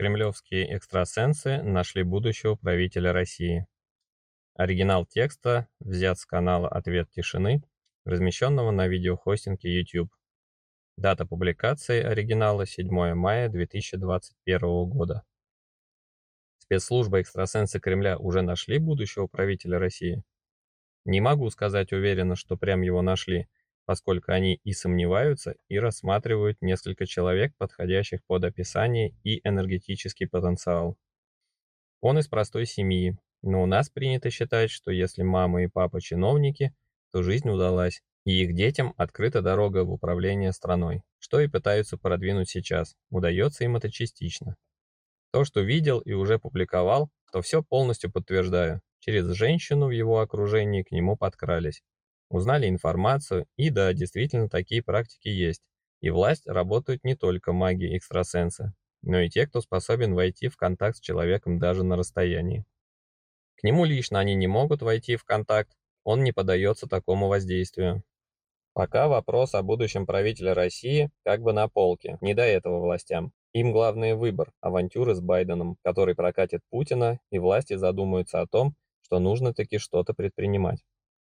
Кремлевские экстрасенсы нашли будущего правителя России. Оригинал текста взят с канала «Ответ тишины», размещенного на видеохостинге YouTube. Дата публикации оригинала 7 мая 2021 года. Спецслужбы экстрасенсы Кремля уже нашли будущего правителя России? Не могу сказать уверенно, что прям его нашли, поскольку они и сомневаются, и рассматривают несколько человек, подходящих под описание и энергетический потенциал. Он из простой семьи, но у нас принято считать, что если мама и папа чиновники, то жизнь удалась, и их детям открыта дорога в управление страной, что и пытаются продвинуть сейчас, удается им это частично. То, что видел и уже публиковал, то все полностью подтверждаю. Через женщину в его окружении к нему подкрались. Узнали информацию, и да, действительно такие практики есть. И власть работают не только маги-экстрасенсы, но и те, кто способен войти в контакт с человеком даже на расстоянии. К нему лично они не могут войти в контакт, он не поддается такому воздействию. Пока вопрос о будущем правителя России как бы на полке, не до этого властям. Им главный выбор – авантюры с Байденом, который прокатит Путина, и власти задумаются о том, что нужно таки что-то предпринимать.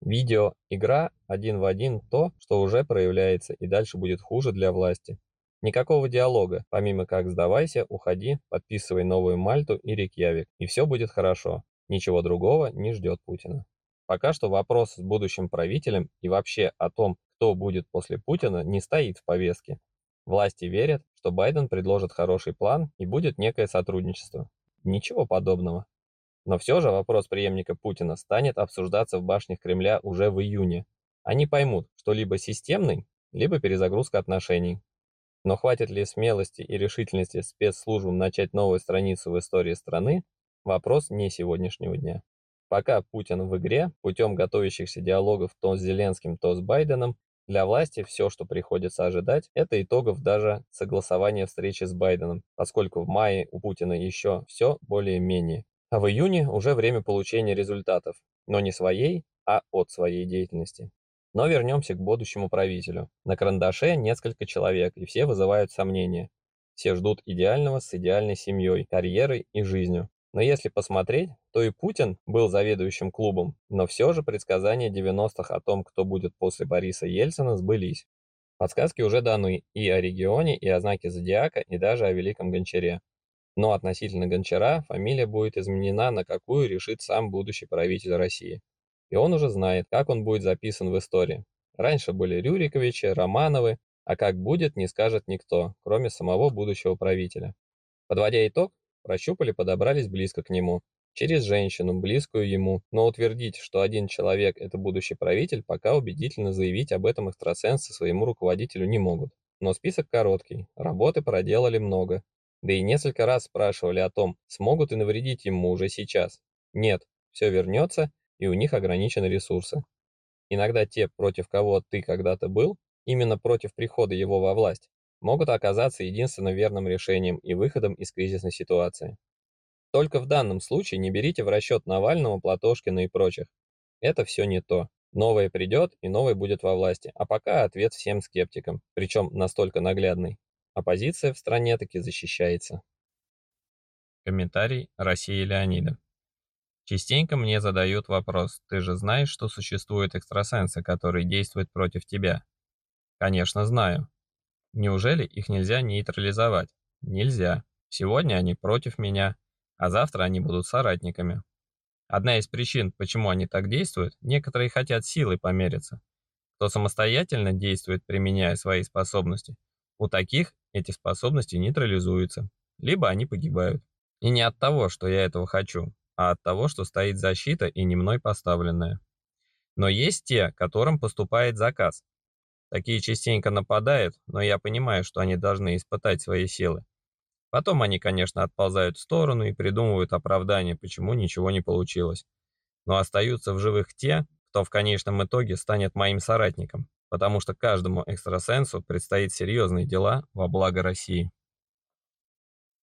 Видео «Игра» один в один то, что уже проявляется и дальше будет хуже для власти. Никакого диалога, помимо как «сдавайся», «уходи», «подписывай новую Мальту» и «Рикьявик», и все будет хорошо. Ничего другого не ждет Путина. Пока что вопрос с будущим правителем и вообще о том, кто будет после Путина, не стоит в повестке. Власти верят, что Байден предложит хороший план и будет некое сотрудничество. Ничего подобного. Но все же вопрос преемника Путина станет обсуждаться в башнях Кремля уже в июне. Они поймут, что либо системный, либо перезагрузка отношений. Но хватит ли смелости и решительности спецслужбам начать новую страницу в истории страны – вопрос не сегодняшнего дня. Пока Путин в игре, путем готовящихся диалогов то с Зеленским, то с Байденом, для власти все, что приходится ожидать, это итогов даже согласования встречи с Байденом, поскольку в мае у Путина еще все более-менее. А в июне уже время получения результатов, но не своей, а от своей деятельности. Но вернемся к будущему правителю. На карандаше несколько человек, и все вызывают сомнения. Все ждут идеального с идеальной семьей, карьерой и жизнью. Но если посмотреть, то и Путин был заведующим клубом, но все же предсказания 90-х о том, кто будет после Бориса Ельцина, сбылись. Подсказки уже даны и о регионе, и о знаке зодиака, и даже о Великом Гончаре. Но относительно Гончара фамилия будет изменена на какую решит сам будущий правитель России. И он уже знает, как он будет записан в истории. Раньше были Рюриковичи, Романовы, а как будет, не скажет никто, кроме самого будущего правителя. Подводя итог, Прощупали, подобрались близко к нему. Через женщину, близкую ему, но утвердить, что один человек – это будущий правитель, пока убедительно заявить об этом экстрасенсы своему руководителю не могут. Но список короткий, работы проделали много. Да и несколько раз спрашивали о том, смогут и навредить ему уже сейчас. Нет, все вернется, и у них ограничены ресурсы. Иногда те, против кого ты когда-то был, именно против прихода его во власть, могут оказаться единственно верным решением и выходом из кризисной ситуации. Только в данном случае не берите в расчет Навального, Платошкина и прочих. Это все не то. Новое придет, и новое будет во власти. А пока ответ всем скептикам, причем настолько наглядный. Оппозиция в стране таки защищается. Комментарий России Леонида. Частенько мне задают вопрос, ты же знаешь, что существуют экстрасенсы, которые действуют против тебя? Конечно, знаю. Неужели их нельзя нейтрализовать? Нельзя. Сегодня они против меня, а завтра они будут соратниками. Одна из причин, почему они так действуют, некоторые хотят силой помериться. Кто самостоятельно действует, применяя свои способности, у таких эти способности нейтрализуются, либо они погибают. И не от того, что я этого хочу, а от того, что стоит защита и не мной поставленная. Но есть те, которым поступает заказ, Такие частенько нападают, но я понимаю, что они должны испытать свои силы. Потом они, конечно, отползают в сторону и придумывают оправдание, почему ничего не получилось. Но остаются в живых те, кто в конечном итоге станет моим соратником, потому что каждому экстрасенсу предстоит серьезные дела во благо России.